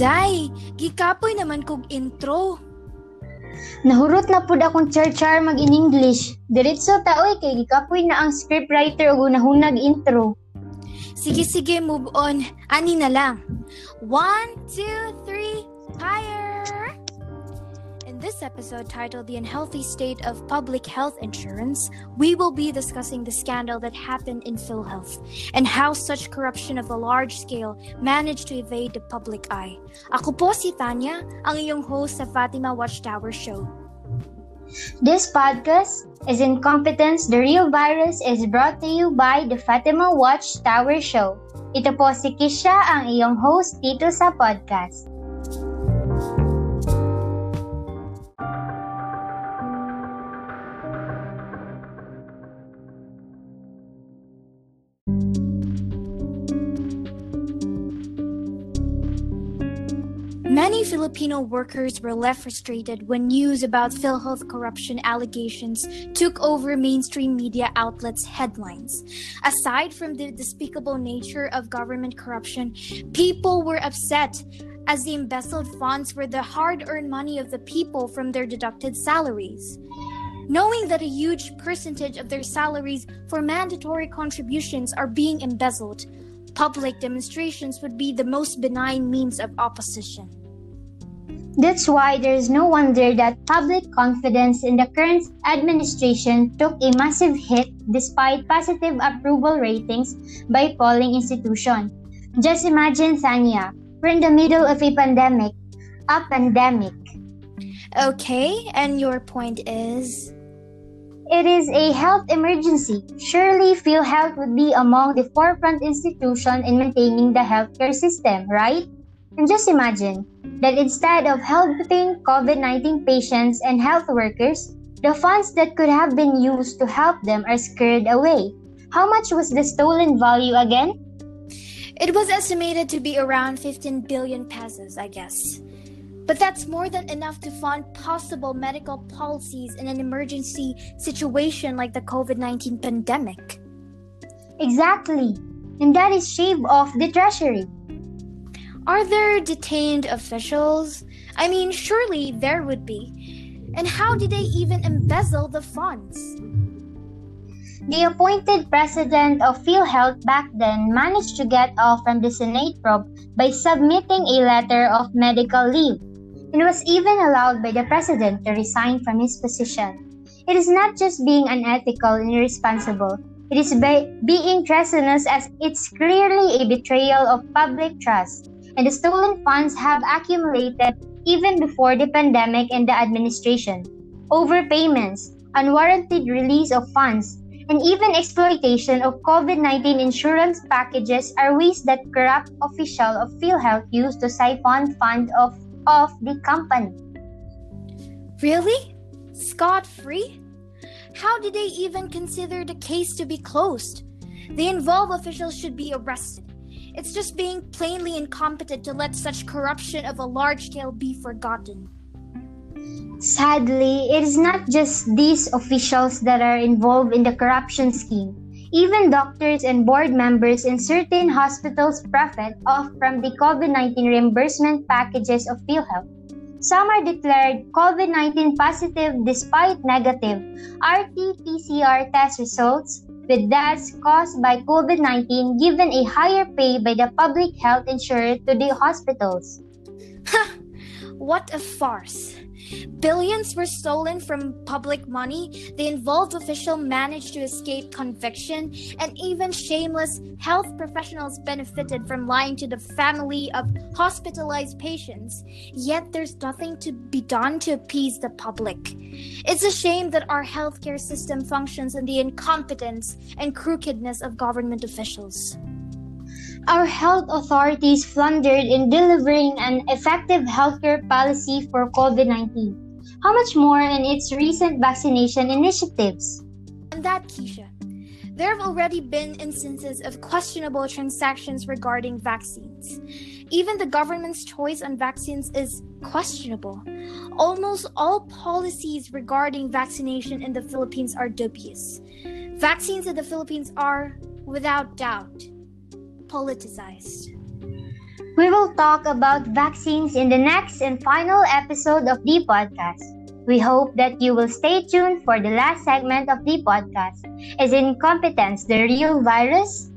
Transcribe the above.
Day, gikapoy naman kog intro. Nahurot na pud akong char-char mag in English. Diretso ta oy kay gikapoy na ang scriptwriter ug nahunag intro. Sige sige, move on. Ani na lang. One, two, three, fire! This episode titled The Unhealthy State of Public Health Insurance, we will be discussing the scandal that happened in PhilHealth and how such corruption of a large scale managed to evade the public eye. Ako po si Thania, ang iyong host sa Fatima Watchtower Show. This podcast is Incompetence, the Real Virus is brought to you by the Fatima Watchtower Show. Ito po si Kysha, ang iyong host dito sa podcast. Many Filipino workers were left frustrated when news about PhilHealth corruption allegations took over mainstream media outlets' headlines. Aside from the despicable nature of government corruption, people were upset as the embezzled funds were the hard earned money of the people from their deducted salaries. Knowing that a huge percentage of their salaries for mandatory contributions are being embezzled, public demonstrations would be the most benign means of opposition. That's why there is no wonder that public confidence in the current administration took a massive hit despite positive approval ratings by polling institutions. Just imagine, Thania, we're in the middle of a pandemic. A pandemic. Okay, and your point is? It is a health emergency. Surely PhilHealth would be among the forefront institution in maintaining the healthcare system, right? And just imagine that instead of helping COVID 19 patients and health workers, the funds that could have been used to help them are scared away. How much was the stolen value again? It was estimated to be around 15 billion pesos, I guess. But that's more than enough to fund possible medical policies in an emergency situation like the COVID 19 pandemic. Exactly. And that is shaved off the treasury. Are there detained officials? I mean, surely there would be. And how did they even embezzle the funds? The appointed president of PhilHealth back then managed to get off from the Senate probe by submitting a letter of medical leave and was even allowed by the president to resign from his position. It is not just being unethical and irresponsible, it is by being treasonous as it's clearly a betrayal of public trust, and the stolen funds have accumulated even before the pandemic and the administration. Overpayments, unwarranted release of funds, and even exploitation of COVID 19 insurance packages are ways that corrupt officials of PhilHealth use to siphon funds of, of the company. Really? Scot free? How did they even consider the case to be closed? The involved officials should be arrested. It's just being plainly incompetent to let such corruption of a large scale be forgotten. Sadly, it is not just these officials that are involved in the corruption scheme. Even doctors and board members in certain hospitals profit off from the COVID 19 reimbursement packages of PhilHealth. Some are declared COVID 19 positive despite negative RT PCR test results, with deaths caused by COVID 19 given a higher pay by the public health insurer to the hospitals. Ha! What a farce! Billions were stolen from public money, the involved official managed to escape conviction, and even shameless health professionals benefited from lying to the family of hospitalized patients. Yet there's nothing to be done to appease the public. It's a shame that our healthcare system functions in the incompetence and crookedness of government officials. Our health authorities floundered in delivering an effective healthcare policy for COVID 19. How much more in its recent vaccination initiatives? And that, Kysha, there have already been instances of questionable transactions regarding vaccines. Even the government's choice on vaccines is questionable. Almost all policies regarding vaccination in the Philippines are dubious. Vaccines in the Philippines are, without doubt, politicized. We will talk about vaccines in the next and final episode of the podcast. We hope that you will stay tuned for the last segment of the podcast. Is incompetence the real virus?